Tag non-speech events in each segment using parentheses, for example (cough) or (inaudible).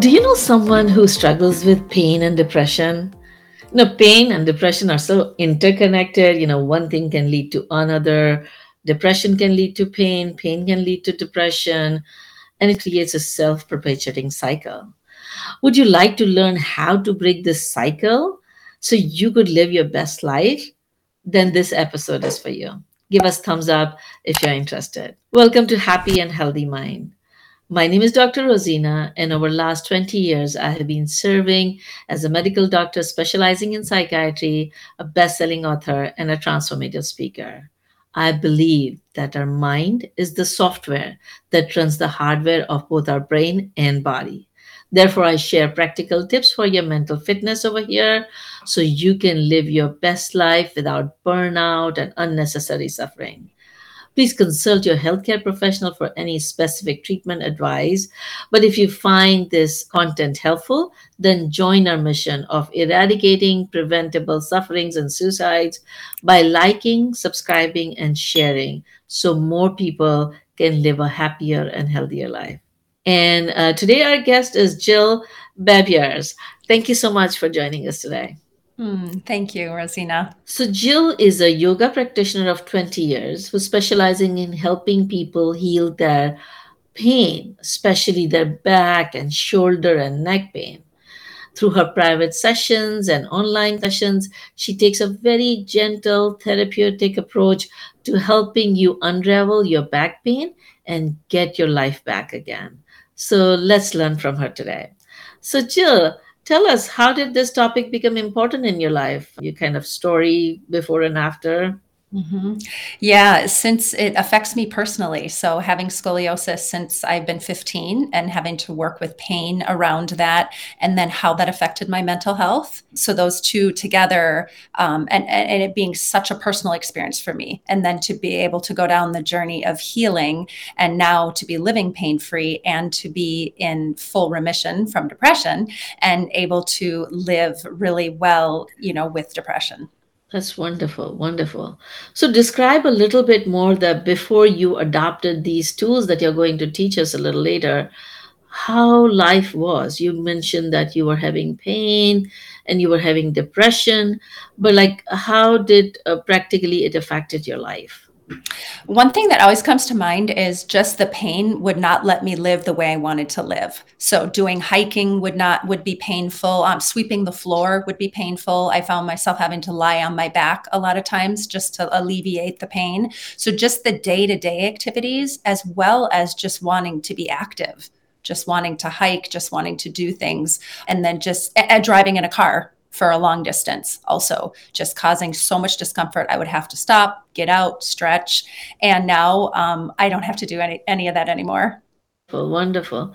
Do you know someone who struggles with pain and depression? You know, pain and depression are so interconnected. You know, one thing can lead to another. Depression can lead to pain, pain can lead to depression, and it creates a self perpetuating cycle. Would you like to learn how to break this cycle so you could live your best life? Then this episode is for you. Give us thumbs up if you're interested. Welcome to Happy and Healthy Mind. My name is Dr. Rosina, and over the last 20 years, I have been serving as a medical doctor specializing in psychiatry, a best selling author, and a transformative speaker. I believe that our mind is the software that runs the hardware of both our brain and body. Therefore, I share practical tips for your mental fitness over here so you can live your best life without burnout and unnecessary suffering. Please consult your healthcare professional for any specific treatment advice. But if you find this content helpful, then join our mission of eradicating preventable sufferings and suicides by liking, subscribing, and sharing so more people can live a happier and healthier life. And uh, today, our guest is Jill Babiars. Thank you so much for joining us today. Mm, thank you, Rosina. So, Jill is a yoga practitioner of 20 years who's specializing in helping people heal their pain, especially their back and shoulder and neck pain. Through her private sessions and online sessions, she takes a very gentle, therapeutic approach to helping you unravel your back pain and get your life back again. So, let's learn from her today. So, Jill, tell us how did this topic become important in your life? Your kind of story before and after Mm-hmm. Yeah, since it affects me personally. So, having scoliosis since I've been 15 and having to work with pain around that, and then how that affected my mental health. So, those two together, um, and, and it being such a personal experience for me. And then to be able to go down the journey of healing and now to be living pain free and to be in full remission from depression and able to live really well, you know, with depression. That's wonderful, wonderful. So, describe a little bit more that before you adopted these tools that you're going to teach us a little later, how life was. You mentioned that you were having pain and you were having depression, but like, how did uh, practically it affected your life? One thing that always comes to mind is just the pain would not let me live the way I wanted to live. So doing hiking would not would be painful. Um, sweeping the floor would be painful. I found myself having to lie on my back a lot of times just to alleviate the pain. So just the day to day activities, as well as just wanting to be active, just wanting to hike, just wanting to do things, and then just and driving in a car for a long distance, also just causing so much discomfort. I would have to stop, get out, stretch. And now um, I don't have to do any, any of that anymore. Wonderful, wonderful.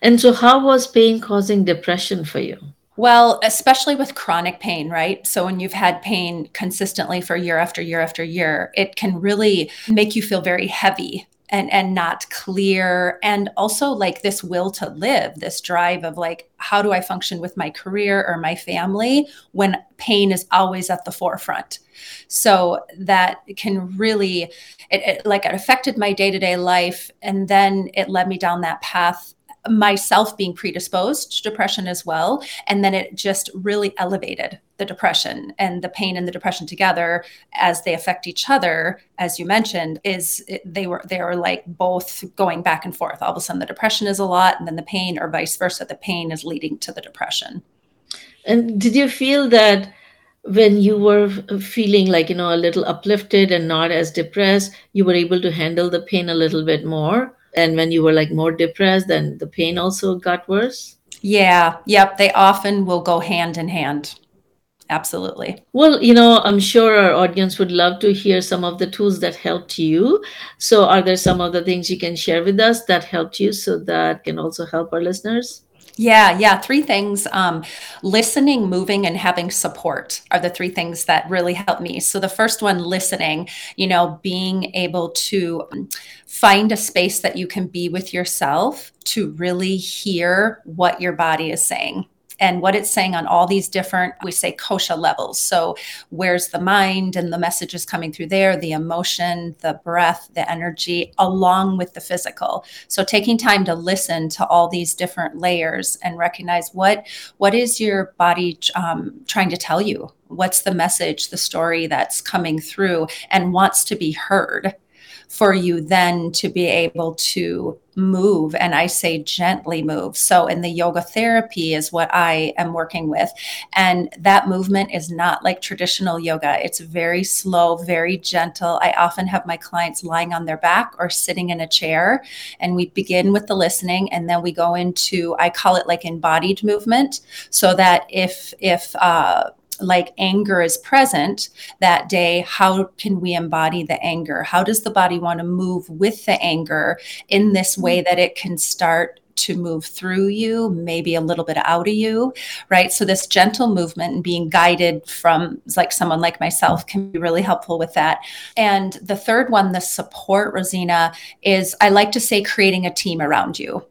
And so, how was pain causing depression for you? Well, especially with chronic pain, right? So, when you've had pain consistently for year after year after year, it can really make you feel very heavy and and not clear and also like this will to live this drive of like how do i function with my career or my family when pain is always at the forefront? So that can really it, it like it affected my day-to-day life and then it led me down that path myself being predisposed to depression as well. And then it just really elevated the depression and the pain and the depression together as they affect each other, as you mentioned, is they were they were like both going back and forth. All of a sudden the depression is a lot, and then the pain, or vice versa, the pain is leading to the depression. And did you feel that when you were feeling like you know a little uplifted and not as depressed, you were able to handle the pain a little bit more? And when you were like more depressed then the pain also got worse? Yeah yep they often will go hand in hand. Absolutely. Well you know i'm sure our audience would love to hear some of the tools that helped you. So are there some of the things you can share with us that helped you so that can also help our listeners yeah, yeah. Three things um, listening, moving, and having support are the three things that really help me. So, the first one, listening, you know, being able to um, find a space that you can be with yourself to really hear what your body is saying and what it's saying on all these different we say kosha levels. So where's the mind and the messages coming through there the emotion the breath the energy along with the physical. So taking time to listen to all these different layers and recognize what what is your body um, trying to tell you? What's the message the story that's coming through and wants to be heard for you then to be able to move and i say gently move. So in the yoga therapy is what i am working with. And that movement is not like traditional yoga. It's very slow very gentle. I often have my clients lying on their back or sitting in a chair and we begin with the listening and then we go into i call it like embodied movement so that if if uh like anger is present that day, how can we embody the anger? How does the body want to move with the anger in this way mm-hmm. that it can start to move through you, maybe a little bit out of you, right? So, this gentle movement and being guided from like someone like myself can be really helpful with that. And the third one, the support, Rosina, is I like to say creating a team around you.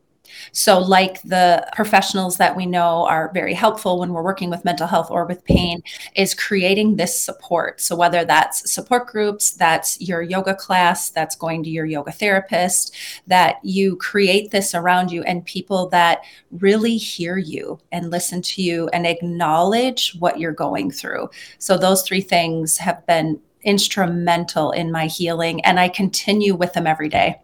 So, like the professionals that we know are very helpful when we're working with mental health or with pain, is creating this support. So, whether that's support groups, that's your yoga class, that's going to your yoga therapist, that you create this around you and people that really hear you and listen to you and acknowledge what you're going through. So, those three things have been instrumental in my healing, and I continue with them every day.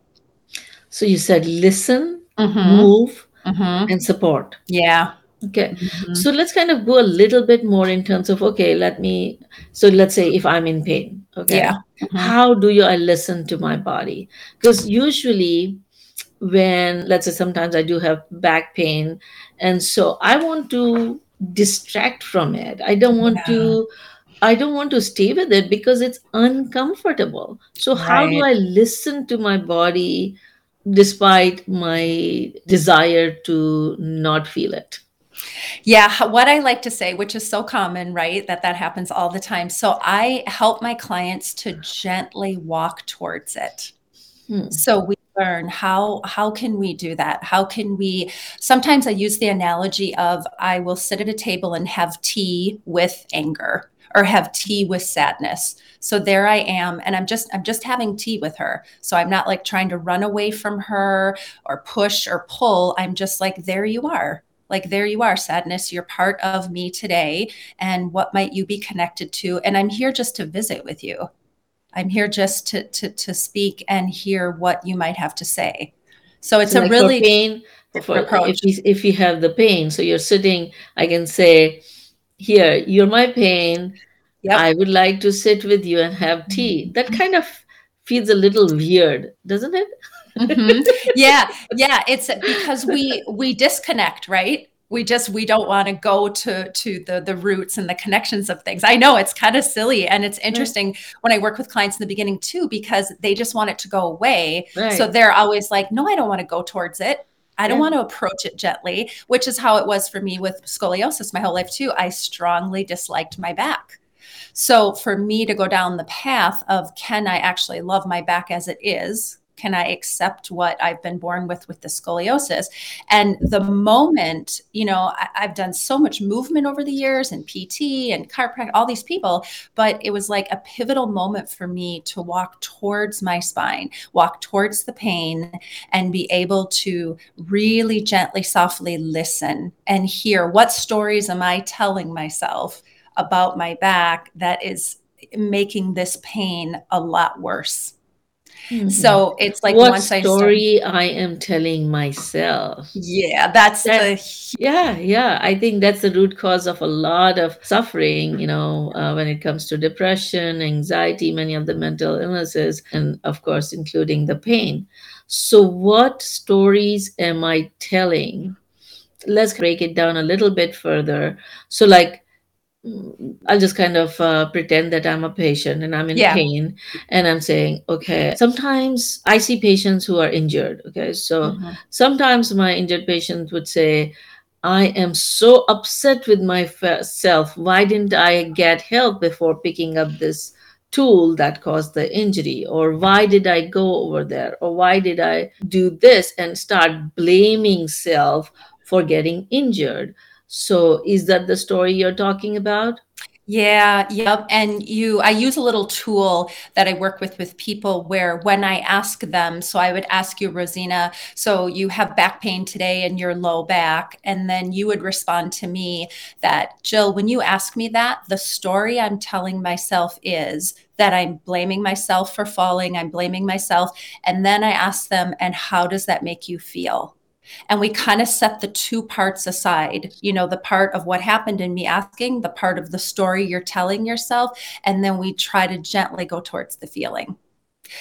So, you said listen, mm-hmm. move, mm-hmm. and support. Yeah. Okay. Mm-hmm. So let's kind of go a little bit more in terms of okay, let me so let's say if I'm in pain, okay. Yeah. Mm-hmm. How do you I listen to my body? Because usually when let's say sometimes I do have back pain and so I want to distract from it. I don't want yeah. to I don't want to stay with it because it's uncomfortable. So right. how do I listen to my body despite my desire to not feel it. Yeah, what I like to say, which is so common, right? That that happens all the time. So I help my clients to gently walk towards it. Hmm. So we learn how how can we do that? How can we sometimes I use the analogy of I will sit at a table and have tea with anger or have tea with sadness. So there I am and I'm just I'm just having tea with her. So I'm not like trying to run away from her or push or pull. I'm just like there you are. Like there you are, sadness, you're part of me today and what might you be connected to and I'm here just to visit with you. I'm here just to to to speak and hear what you might have to say. So it's so a like really pain for, approach. If you, if you have the pain, so you're sitting, I can say, here, you're my pain. Yep. I would like to sit with you and have tea. That mm-hmm. kind of feels a little weird, doesn't it? mm-hmm. (laughs) Yeah, yeah. It's because we we disconnect, right? We just we don't want to go to to the the roots and the connections of things. I know it's kind of silly and it's interesting right. when I work with clients in the beginning too because they just want it to go away. Right. So they're always like, "No, I don't want to go towards it." I don't yeah. want to approach it gently, which is how it was for me with scoliosis my whole life too. I strongly disliked my back. So for me to go down the path of can I actually love my back as it is? Can I accept what I've been born with with the scoliosis? And the moment, you know, I, have done so much movement over the years and PT and chiropractic, all these people, but it was like a pivotal moment for me to walk towards my spine, walk towards the pain, and be able to really gently, softly listen and hear what stories am I telling myself about my back that is making this pain a lot worse. Mm-hmm. So it's like what once story I, start, I am telling myself. Yeah, that's that, the yeah, yeah. I think that's the root cause of a lot of suffering. You know, uh, when it comes to depression, anxiety, many of the mental illnesses, and of course, including the pain. So, what stories am I telling? Let's break it down a little bit further. So, like I'll just kind of uh, pretend that I'm a patient and I'm in yeah. pain, and I'm saying, okay, sometimes I see patients who are injured. Okay, so mm-hmm. sometimes my injured patient would say, I am so upset with myself. Why didn't I get help before picking up this tool that caused the injury? Or why did I go over there? Or why did I do this and start blaming self for getting injured? So, is that the story you're talking about? Yeah, yep. And you, I use a little tool that I work with with people where when I ask them, so I would ask you, Rosina, so you have back pain today in your low back. And then you would respond to me that, Jill, when you ask me that, the story I'm telling myself is that I'm blaming myself for falling, I'm blaming myself. And then I ask them, and how does that make you feel? And we kind of set the two parts aside, you know, the part of what happened in me asking, the part of the story you're telling yourself. And then we try to gently go towards the feeling.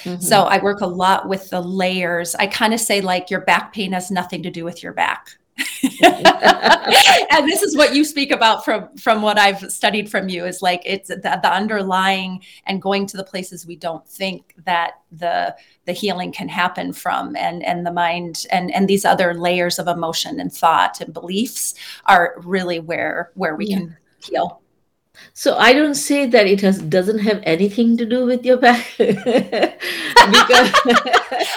Mm-hmm. So I work a lot with the layers. I kind of say, like, your back pain has nothing to do with your back. (laughs) and this is what you speak about from from what I've studied from you is like it's the, the underlying and going to the places we don't think that the the healing can happen from and and the mind and and these other layers of emotion and thought and beliefs are really where where we yeah. can heal so I don't say that it has doesn't have anything to do with your back. (laughs) because (laughs)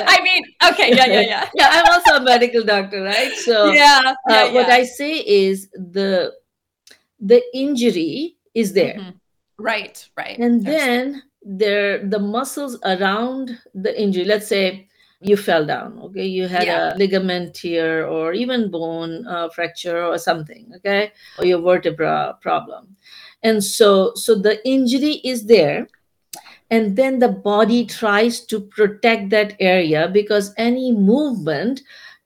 I mean, okay, yeah, yeah, yeah. Yeah, I'm also a medical doctor, right? So (laughs) yeah, yeah, uh, yeah. what I say is the the injury is there. Mm-hmm. Right, right. And There's then there the muscles around the injury, let's say you fell down okay you had yeah. a ligament tear or even bone uh, fracture or something okay or your vertebra problem and so so the injury is there and then the body tries to protect that area because any movement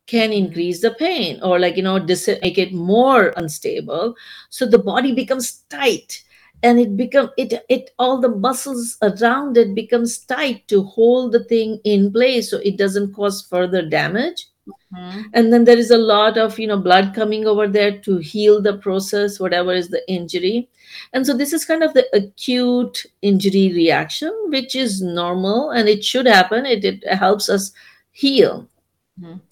can increase the pain or like you know dis- make it more unstable. So the body becomes tight and it become it it all the muscles around it becomes tight to hold the thing in place so it doesn't cause further damage mm-hmm. and then there is a lot of you know blood coming over there to heal the process whatever is the injury and so this is kind of the acute injury reaction which is normal and it should happen it, it helps us heal.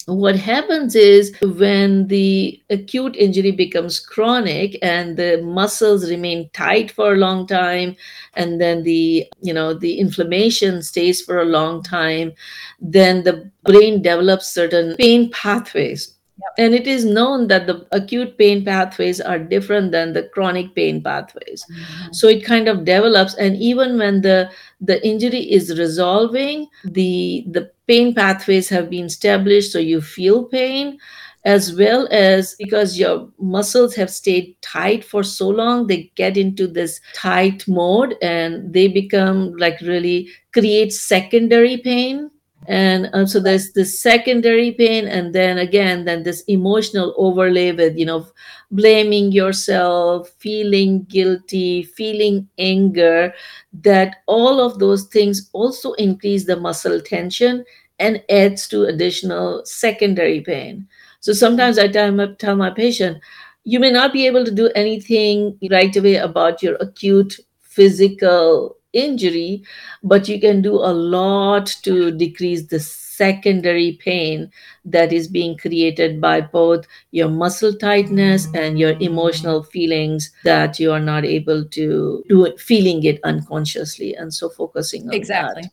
What happens is when the acute injury becomes chronic and the muscles remain tight for a long time and then the you know the inflammation stays for a long time then the brain develops certain pain pathways and it is known that the acute pain pathways are different than the chronic pain pathways. Mm-hmm. So it kind of develops, and even when the the injury is resolving, the the pain pathways have been established, so you feel pain as well as because your muscles have stayed tight for so long they get into this tight mode and they become like really create secondary pain and uh, so there's this secondary pain and then again then this emotional overlay with you know blaming yourself feeling guilty feeling anger that all of those things also increase the muscle tension and adds to additional secondary pain. So sometimes i tell my, tell my patient you may not be able to do anything right away about your acute physical injury, but you can do a lot to decrease the secondary pain that is being created by both your muscle tightness mm. and your emotional feelings that you are not able to do it, feeling it unconsciously. And so focusing on exactly. that.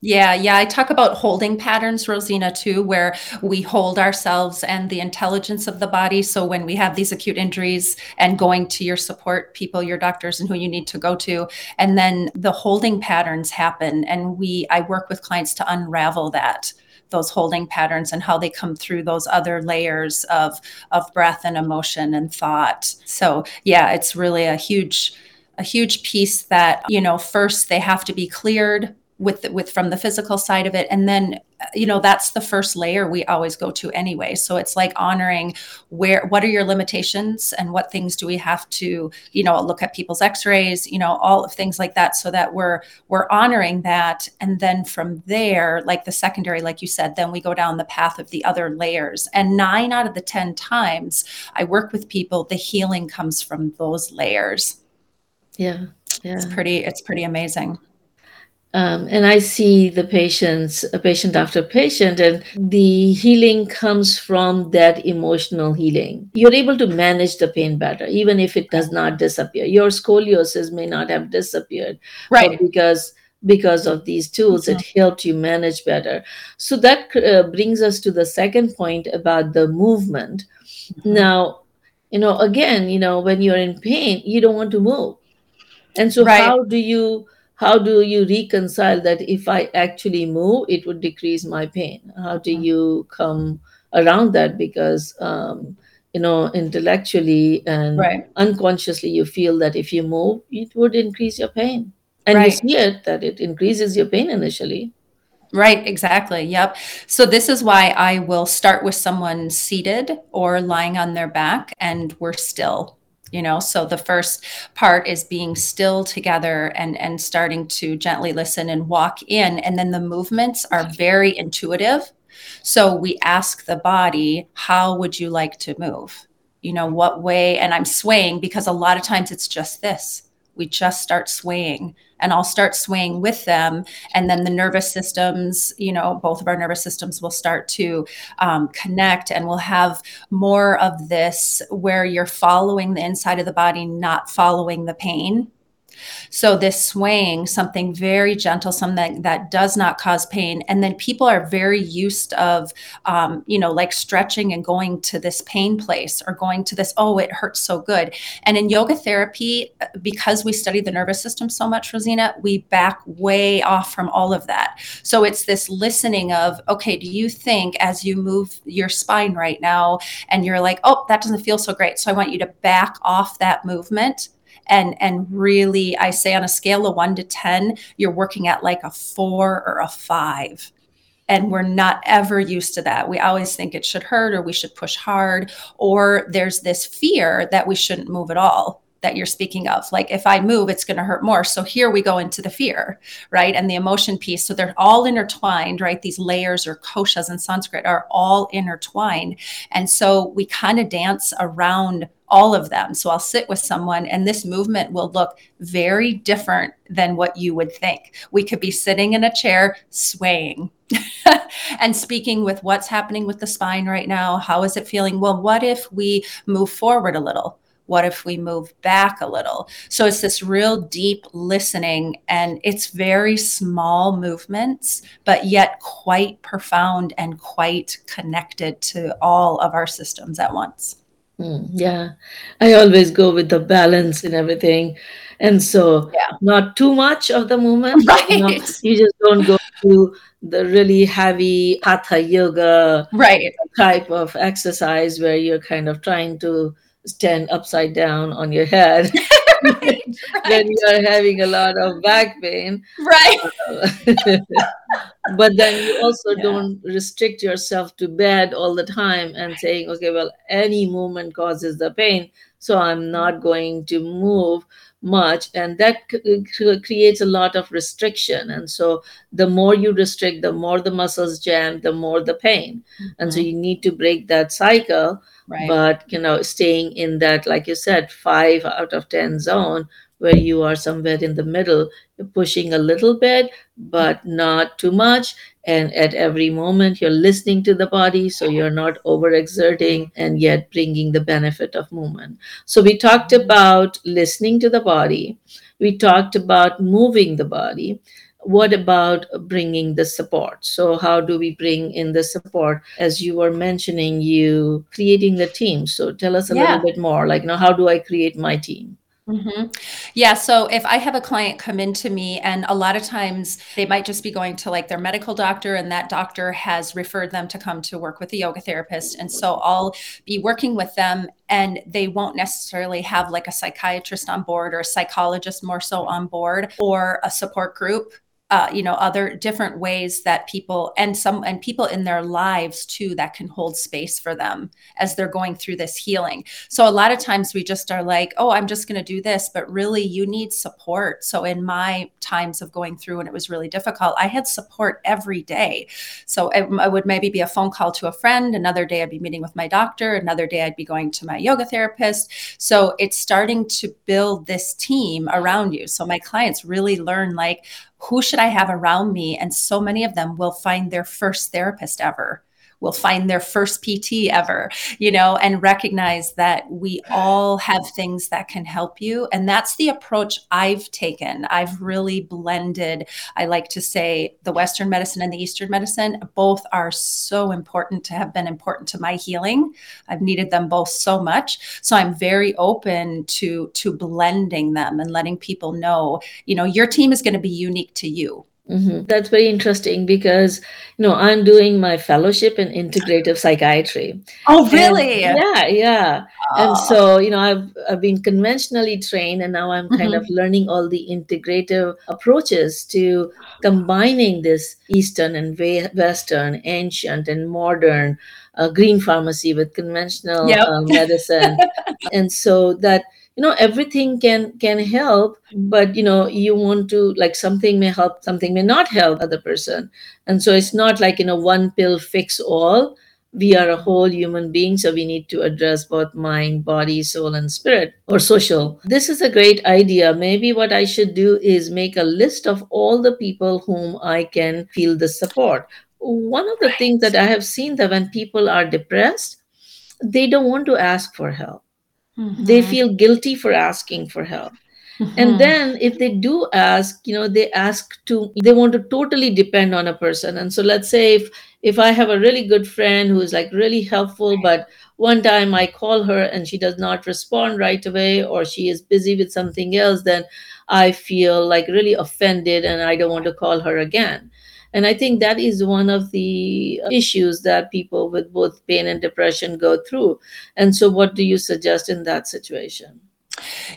Yeah, yeah. I talk about holding patterns, Rosina, too, where we hold ourselves and the intelligence of the body. So when we have these acute injuries and going to your support people, your doctors, and who you need to go to, and then the holding patterns happen. And we, I work with clients to unravel that those holding patterns and how they come through those other layers of of breath and emotion and thought. So yeah, it's really a huge a huge piece that you know first they have to be cleared with the, with from the physical side of it. And then you know that's the first layer we always go to anyway. So it's like honoring where what are your limitations and what things do we have to you know look at people's x-rays you know all of things like that so that we're we're honoring that. And then from there like the secondary like you said then we go down the path of the other layers. And 9 out of the 10 times i work with people the healing comes from those layers. Yeah yeah. It's pretty it's pretty amazing um, and I see the patients, a patient after patient, and the healing comes from that emotional healing. You're able to manage the pain better, even if it does not disappear. Your scoliosis may not have disappeared, right? Because because of these tools, mm-hmm. it helped you manage better. So that uh, brings us to the second point about the movement. Mm-hmm. Now, you know again you know when you're in pain you don't want to move and so Right. how do you how do you reconcile that if i actually move it would decrease my pain how do Mhm. you come around that because um, you know intellectually and Right. unconsciously you feel that if you move it would increase your pain and you see it that it increases your pain initially Right, exactly. Yep. So this is why I will start with someone seated or lying on their back and we're still, you know. So the first part is being still together and and starting to gently listen and walk in and then the movements are very intuitive. So we ask the body, how would you like to move? You know, what way and I'm swaying because a lot of times it's just this. We just start swaying and I'll start swaying with them. And then the nervous systems, you know, both of our nervous systems will start to um, connect and we'll have more of this where you're following the inside of the body, not following the pain. So this swaying, something very gentle, something that does not cause pain, and then people are very used of, um, you know, like stretching and going to this pain place or going to this. Oh, it hurts so good. And in yoga therapy, uh, because we study the nervous system so much, Rosina, we back way off from all of that. So it's this listening of, okay, do you think as you move your spine right now, and you're like, oh, that doesn't feel so great, so I want you to back off that movement and and really i say on a scale of 1 to 10 you're working at like a 4 or a 5 and we're not ever used to that. We always think it should hurt or we should push hard or there's this fear that we shouldn't move at all that you're speaking of. Like if i move it's going to hurt more. So here we go into the fear right? And the emotion piece. So they're all intertwined right? These layers or koshas in sanskrit are all intertwined. And so we kind of dance around all of them. So I'll sit with someone and this movement will look very different than what you would think. We could be sitting in a chair swaying (laughs) and speaking with what's happening with the spine right now. How is it feeling? Well, what if we move forward a little? What if we move back a little? So it's this real deep listening, and it's very small movements, but yet quite profound and quite connected to all of our systems at once. Mm, yeah, I always go with the balance and everything. And so, Yeah. not too much of the movement. You, know, you just don't go to the really heavy hatha yoga Right. type of exercise where you're kind of trying to stand upside down on your head (laughs) right. (laughs) Right. you're having a lot of back pain. Right. (laughs) but then you also Yeah. don't restrict yourself to bed all the time and saying, okay, well, any movement causes the pain, so I'm not mm-hmm. going to move much. And that c- uh, c- uh, creates a lot of restriction. And so the more you restrict, the more the muscles jam, the more the pain. And so Mhm. you need to break that cycle Right. but you know staying in that like you said 5 out of 10 zone where you are somewhere in the middle you're pushing a little bit but not too much. And at every moment you're listening to the body so you're not overexerting and yet bringing the benefit of movement. So we talked about listening to the body. We talked about moving the body what about bringing the support so how do we bring in the support as you were mentioning you creating the team so tell us a Yeah. little bit more like now how do i create my team Mhm. Yeah. So if I have a client come into me, and a lot of times they might just be going to like their medical doctor, and that doctor has referred them to come to work with a yoga therapist. And so I'll be working with them, and they won't necessarily have like a psychiatrist on board or a psychologist more so on board or a support group. Uh, you know, other different ways that people and some and people in their lives too that can hold space for them as they're going through this healing. So a lot of times we just are like, oh, I'm just going to do this, but really you need support. So in my times of going through and it was really difficult, I had support every day. So it, I would maybe be a phone call to a friend, another day I'd be meeting with my doctor, another day I'd be going to my yoga therapist. So it's starting to build this team around you. So my clients really learn like who should I have around me? And so many of them will find their first therapist ever will find their first PT ever, you know, and recognize that we all have things that can help you. And that's the approach I've taken. I've really blended, I like to say, the Western medicine and the Eastern medicine. Both are so important to have been important to my healing. I've needed them both so much. So I'm very open to to blending them and letting people know, you know, your team is going to be unique to you Mm-hmm. That's very interesting because you know I'm doing my fellowship in integrative psychiatry. Oh, really? And yeah, yeah. Oh. And so you know I've I've been conventionally trained, and now I'm kind mm-hmm. of learning all the integrative approaches to combining this Eastern and Western, ancient and modern uh, green pharmacy with conventional yep. uh, medicine, (laughs) and so that you know everything can can help mm-hmm. but you know you want to like something may help something may not help other person. And so it's not like you know one pill fix all. We are a whole human being so we need to address both mind body soul and spirit or social. This is a great idea. Maybe what i should do is make a list of all the people whom i can feel the support. One of the things that i have seen that when people are depressed they don't want to ask for help Mm-hmm. They feel guilty for asking for help. Mm-hmm. And then if they do ask, you know, they ask to they want to totally depend on a person. And so let's say if if I have a really good friend who is like really helpful, but one time I call her and she does not respond right away or she is busy with something else, then I feel like really offended and I don't want to call her again. And I think that is one of the issues that people with both pain and depression go through. And so, what do you suggest in that situation?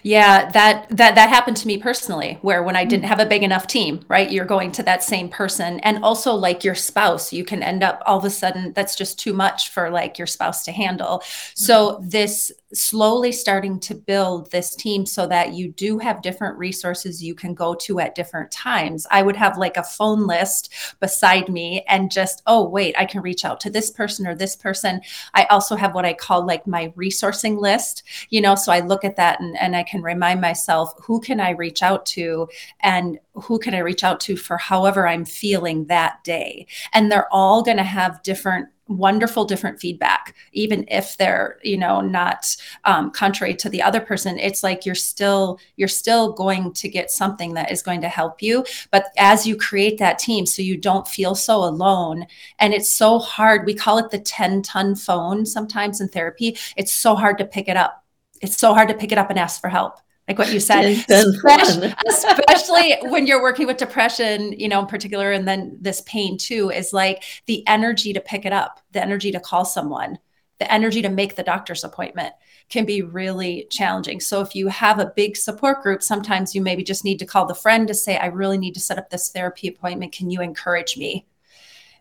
Yeah, that that that happened to me personally where when I didn't have a big enough team, right? You're going to that same person and also like your spouse, you can end up all of a sudden that's just too much for like your spouse to handle. So this slowly starting to build this team so that you do have different resources you can go to at different times. I would have like a phone list beside me and just, oh, wait, I can reach out to this person or this person. I also have what I call like my resourcing list, you know, so I look at that and, and I can remind myself who can I reach out to and who can I reach out to for however I'm feeling that day. And they're all going to have different wonderful different feedback even if they're you know not um, contrary to the other person. It's like you're still you're still going to get something that is going to help you. But as you create that team so you don't feel so alone and it's so hard. We call it the 10 ton phone sometimes in therapy. It's so hard to pick it up. It's so hard to pick it up and ask for help like what you (laughs) said especially, (laughs) (laughs) especially when you're working with depression you know in particular and then this pain too is like the energy to pick it up the energy to call someone the energy to make the doctor's appointment can be really challenging. So if you have a big support group sometimes you maybe just need to call the friend to say i really need to set up this therapy appointment. Can you encourage me?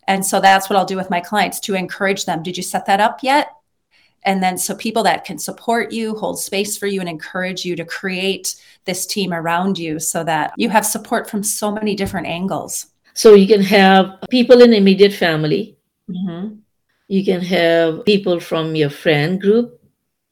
And so that's what i'll do with my clients to encourage them. Did you set that up yet and then so people that can support you hold space for you and encourage you to create this team around you so that you have support from so many different angles so you can have people in immediate family mm-hmm. you can have people from your friend group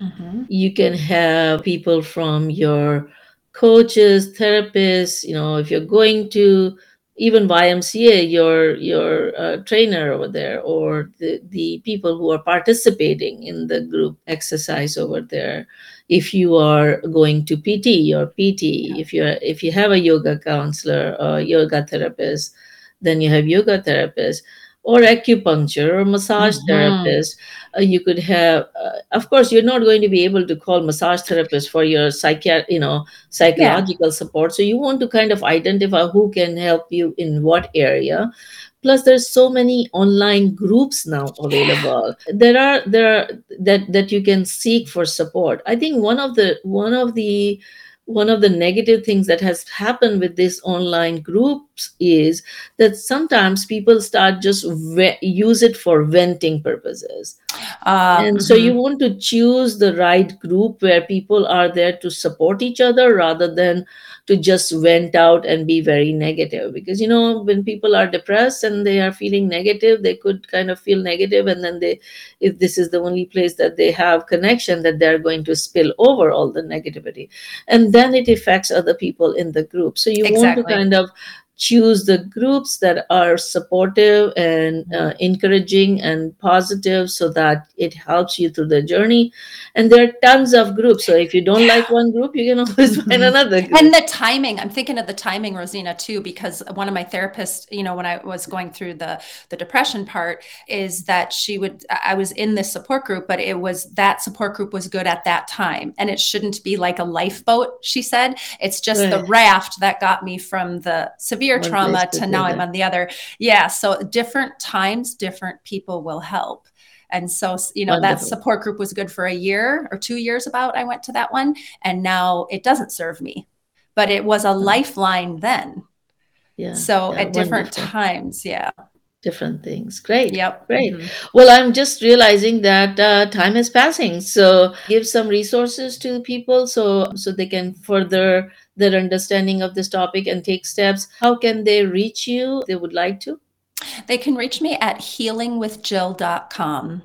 mm-hmm. you can have people from your coaches therapists you know if you're going to even YMCA, your your uh, trainer over there, or the, the people who are participating in the group exercise over there. If you are going to PT or PT, if you if you have a yoga counselor or yoga therapist, then you have yoga therapist or acupuncture or massage mm-hmm. therapist. Uh, you could have, uh, of course, you're not going to be able to call massage therapist for your psychiat, you know, psychological yeah. support. So you want to kind of identify who can help you in what area. Plus, there's so many online groups now available. Yeah. There are there are that that you can seek for support. I think one of the one of the one of the negative things that has happened with these online groups is that sometimes people start just ve- use it for venting purposes uh, and mm-hmm. so you want to choose the right group where people are there to support each other rather than to just vent out and be very negative because you know when people are depressed and they are feeling negative they could kind of feel negative and then they if this is the only place that they have connection that they're going to spill over all the negativity and then it affects other people in the group so you exactly. want to kind of choose the groups that are supportive and uh, encouraging and positive so that it helps you through the journey and there are tons of groups so if you don't yeah. like one group you can always find mm-hmm. another group. and the timing i'm thinking of the timing rosina too because one of my therapists you know when i was going through the the depression part is that she would i was in this support group but it was that support group was good at that time and it shouldn't be like a lifeboat she said it's just right. the raft that got me from the severe one trauma to now i'm on the other yeah so different times different people will help and so, you know, Wonderful. that support group was good for a year or two years about. I went to that one, and now it doesn't serve me, but it was a mm. lifeline then. Yeah. So yeah, at different wonderful. times, yeah. Different things. Great. Yep. Great. Mm-hmm. Well, I'm just realizing that uh, time is passing. So give some resources to people so so they can further their understanding of this topic and take steps. How can they reach you? they would like to. They can reach me at healingwithjill.com.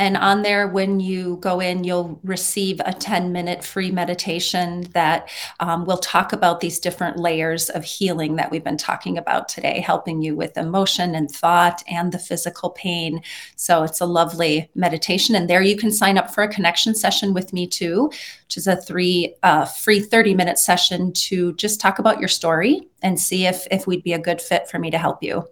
And on there, when you go in, you'll receive a 10 minute free meditation that um, will talk about these different layers of healing that we've been talking about today, helping you with emotion and thought and the physical pain. So it's a lovely meditation. And there you can sign up for a connection session with me too, which is a three uh, free 30 minute session to just talk about your story and see if, if we'd be a good fit for me to help you.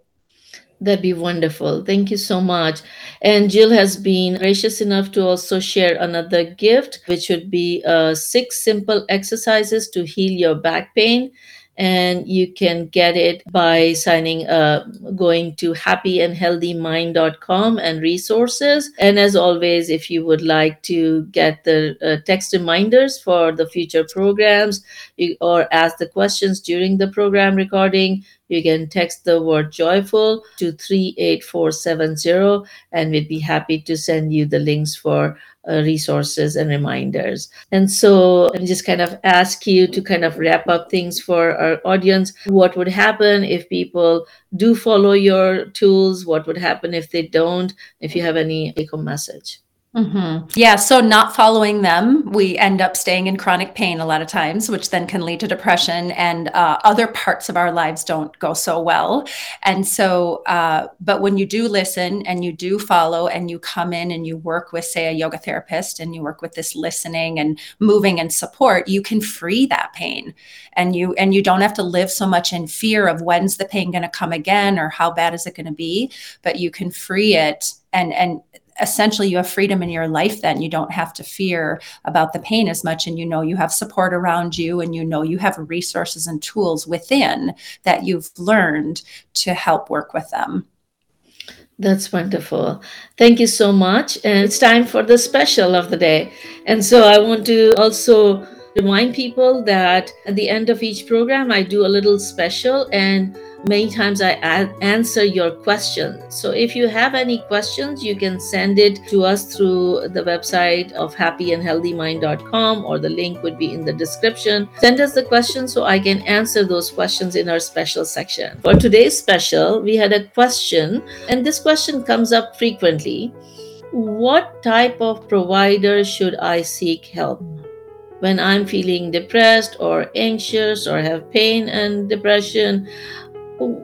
That'd be wonderful. Thank you so much. And Jill has been gracious enough to also share another gift, which would be uh, six simple exercises to heal your back pain and you can get it by signing uh, going to happyandhealthymind.com and resources. And as always if you would like to get the uh, text reminders for the future programs you, or ask the questions during the program recording you can text the word joyful to 38470 and we'd be happy to send you the links for uh, resources and reminders. And so I'm just kind of ask you to kind of wrap up things for our audience. What would happen if people do follow your tools? What would happen if they don't? If you have any take home message. Mm-hmm. Yeah. So, not following them, we end up staying in chronic pain a lot of times, which then can lead to depression, and uh, other parts of our lives don't go so well. And so, uh, but when you do listen and you do follow and you come in and you work with, say, a yoga therapist and you work with this listening and moving and support, you can free that pain. And you and you don't have to live so much in fear of when's the pain going to come again or how bad is it going to be, but you can free it and and essentially you have freedom in your life then you don't have to fear about the pain as much and you know you have support around you and you know you have resources and tools within that you've learned to help work with them that's wonderful. Thank you so much. And it's time for the special of the day. And so I want to also remind people that at the end of each program, I do a little special and many times I answer your questions. So if you have any questions, you can send it to us through the website of happyandhealthymind.com or the link would be in the description. Send us the question so I can answer those questions in our special section. For today's special, we had a question, and this question comes up frequently. What type of provider should I seek help? When I'm feeling depressed or anxious or have pain and depression,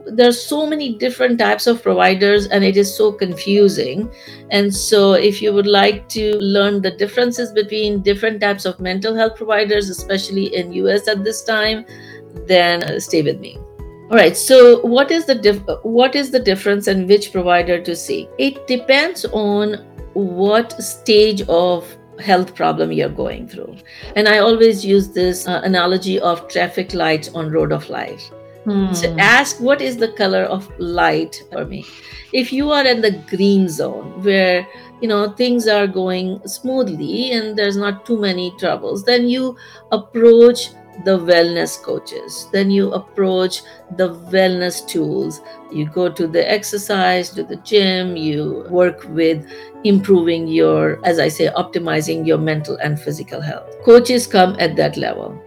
there's so many different types of providers and it is so confusing. And so if you would like to learn the differences between different types of mental health providers especially in us at this time then stay with me. All right so what is the dif- what is the difference and which provider to see it depends on what stage of health problem you're going through. And i always use this uh, analogy of traffic lights on road of life Hmm. So ask what is the color of light for me. If you are in the green zone where you know things are going smoothly and there's not too many troubles, then you approach the wellness coaches. Then you approach the wellness tools. You go to the exercise, to the gym, you work with improving your, as I say, optimizing your mental and physical health. Coaches come at that level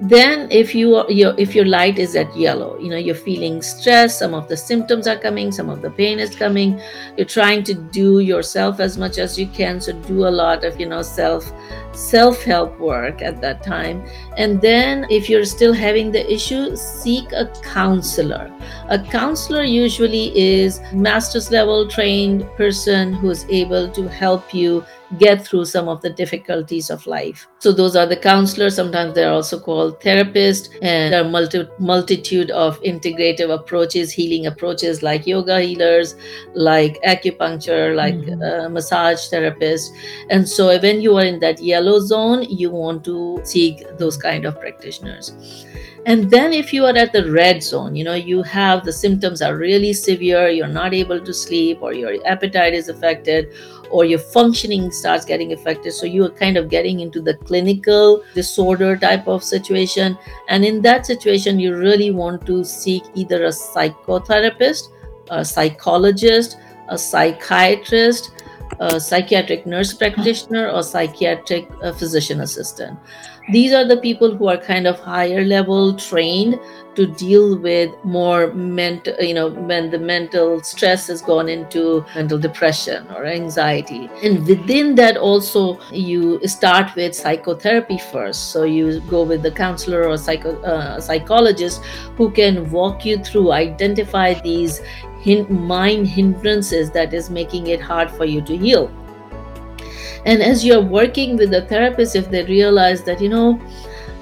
then if you are your if your light is at yellow you know you're feeling stress some of the symptoms are coming some of the pain is coming you're trying to do yourself as much as you can so do a lot of you know self self help work at that time. And then if you're still having the issue seek a counselor. A counselor usually is master's level trained person who is able to help you get through some of the difficulties of life. So those are the counselors. Sometimes they're also called therapists, and there are multi- multitude of integrative approaches, healing approaches like yoga healers, like acupuncture, like mm-hmm. uh, massage therapists. And so when you are in that yellow zone, you want to seek those kind of practitioners. And then if you are at the red zone, you know, you have the symptoms are really severe, you're not able to sleep, or your appetite is affected, or your functioning starts getting affected. So you are kind of getting into the clinical disorder type of situation. And in that situation, you really want to seek either a psychotherapist, a psychologist, a psychiatrist, a psychiatric nurse practitioner, or psychiatric uh, physician assistant these are the people who are kind of higher level trained to deal with more mental you know when the mental stress has gone into mental depression or anxiety. And within that also you start with psychotherapy first. So you go with the counselor or psycho, uh, psychologist who can walk you through identify these mind hindrances that is making it hard for you to heal and as you're working with the therapist, if they realize that, you know,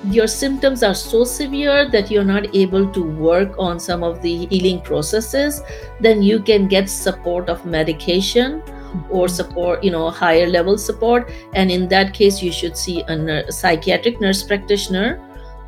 your symptoms are so severe that you're not able to work on some of the healing processes, then you can get support of medication or mm-hmm. support, you know, higher level support. And in that case, you should see a, psychiatric nurse practitioner,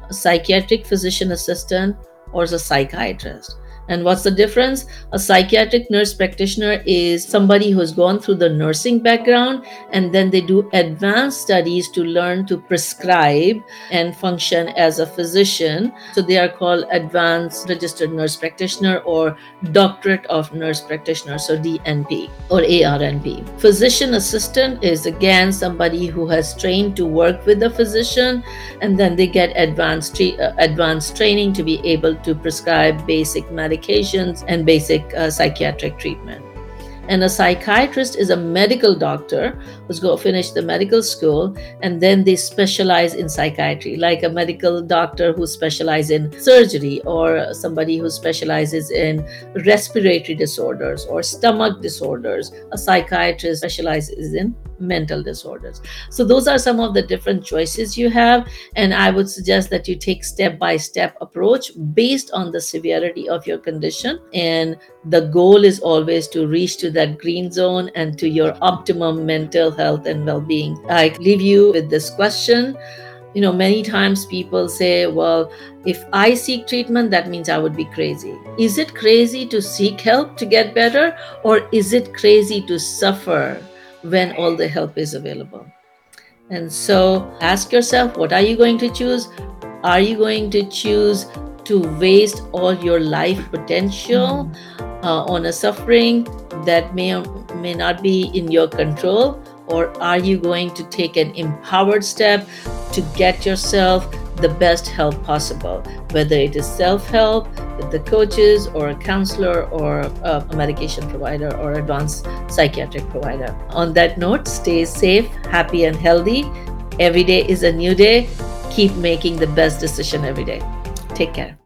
a psychiatric physician assistant, or a psychiatrist. And what's the difference? A psychiatric nurse practitioner is somebody who's gone through the nursing background and then they do advanced studies to learn to prescribe and function as a physician. So they are called advanced registered nurse practitioner or doctorate of nurse practitioner, so DNP or ARNP. Physician assistant is again somebody who has trained to work with the physician and then they get advanced, uh, advanced training to be able to prescribe basic medication medications and basic uh, psychiatric treatment. And a psychiatrist is a medical doctor who's go finish the medical school and then they specialize in psychiatry, like a medical doctor who specializes in surgery or somebody who specializes in respiratory disorders or stomach disorders. A psychiatrist specializes in mental disorders. So those are some of the different choices you have and I would suggest that you take step by step approach based on the severity of your condition and the goal is always to reach to that green zone and to your optimum mental health and well-being. I leave you with this question you know many times people say well if i seek treatment that means i would be crazy is it crazy to seek help to get better or is it crazy to suffer when all the help is available. And so ask yourself what are you going to choose? Are you going to choose to waste all your life potential uh, on a suffering that may or may not be in your control? Or are you going to take an empowered step to get yourself the best help possible, whether it is self help with the coaches or a counselor or a, medication provider or advanced psychiatric provider. On that note, stay safe, happy, and healthy. Every day is a new day. Keep making the best decision every day. Take care.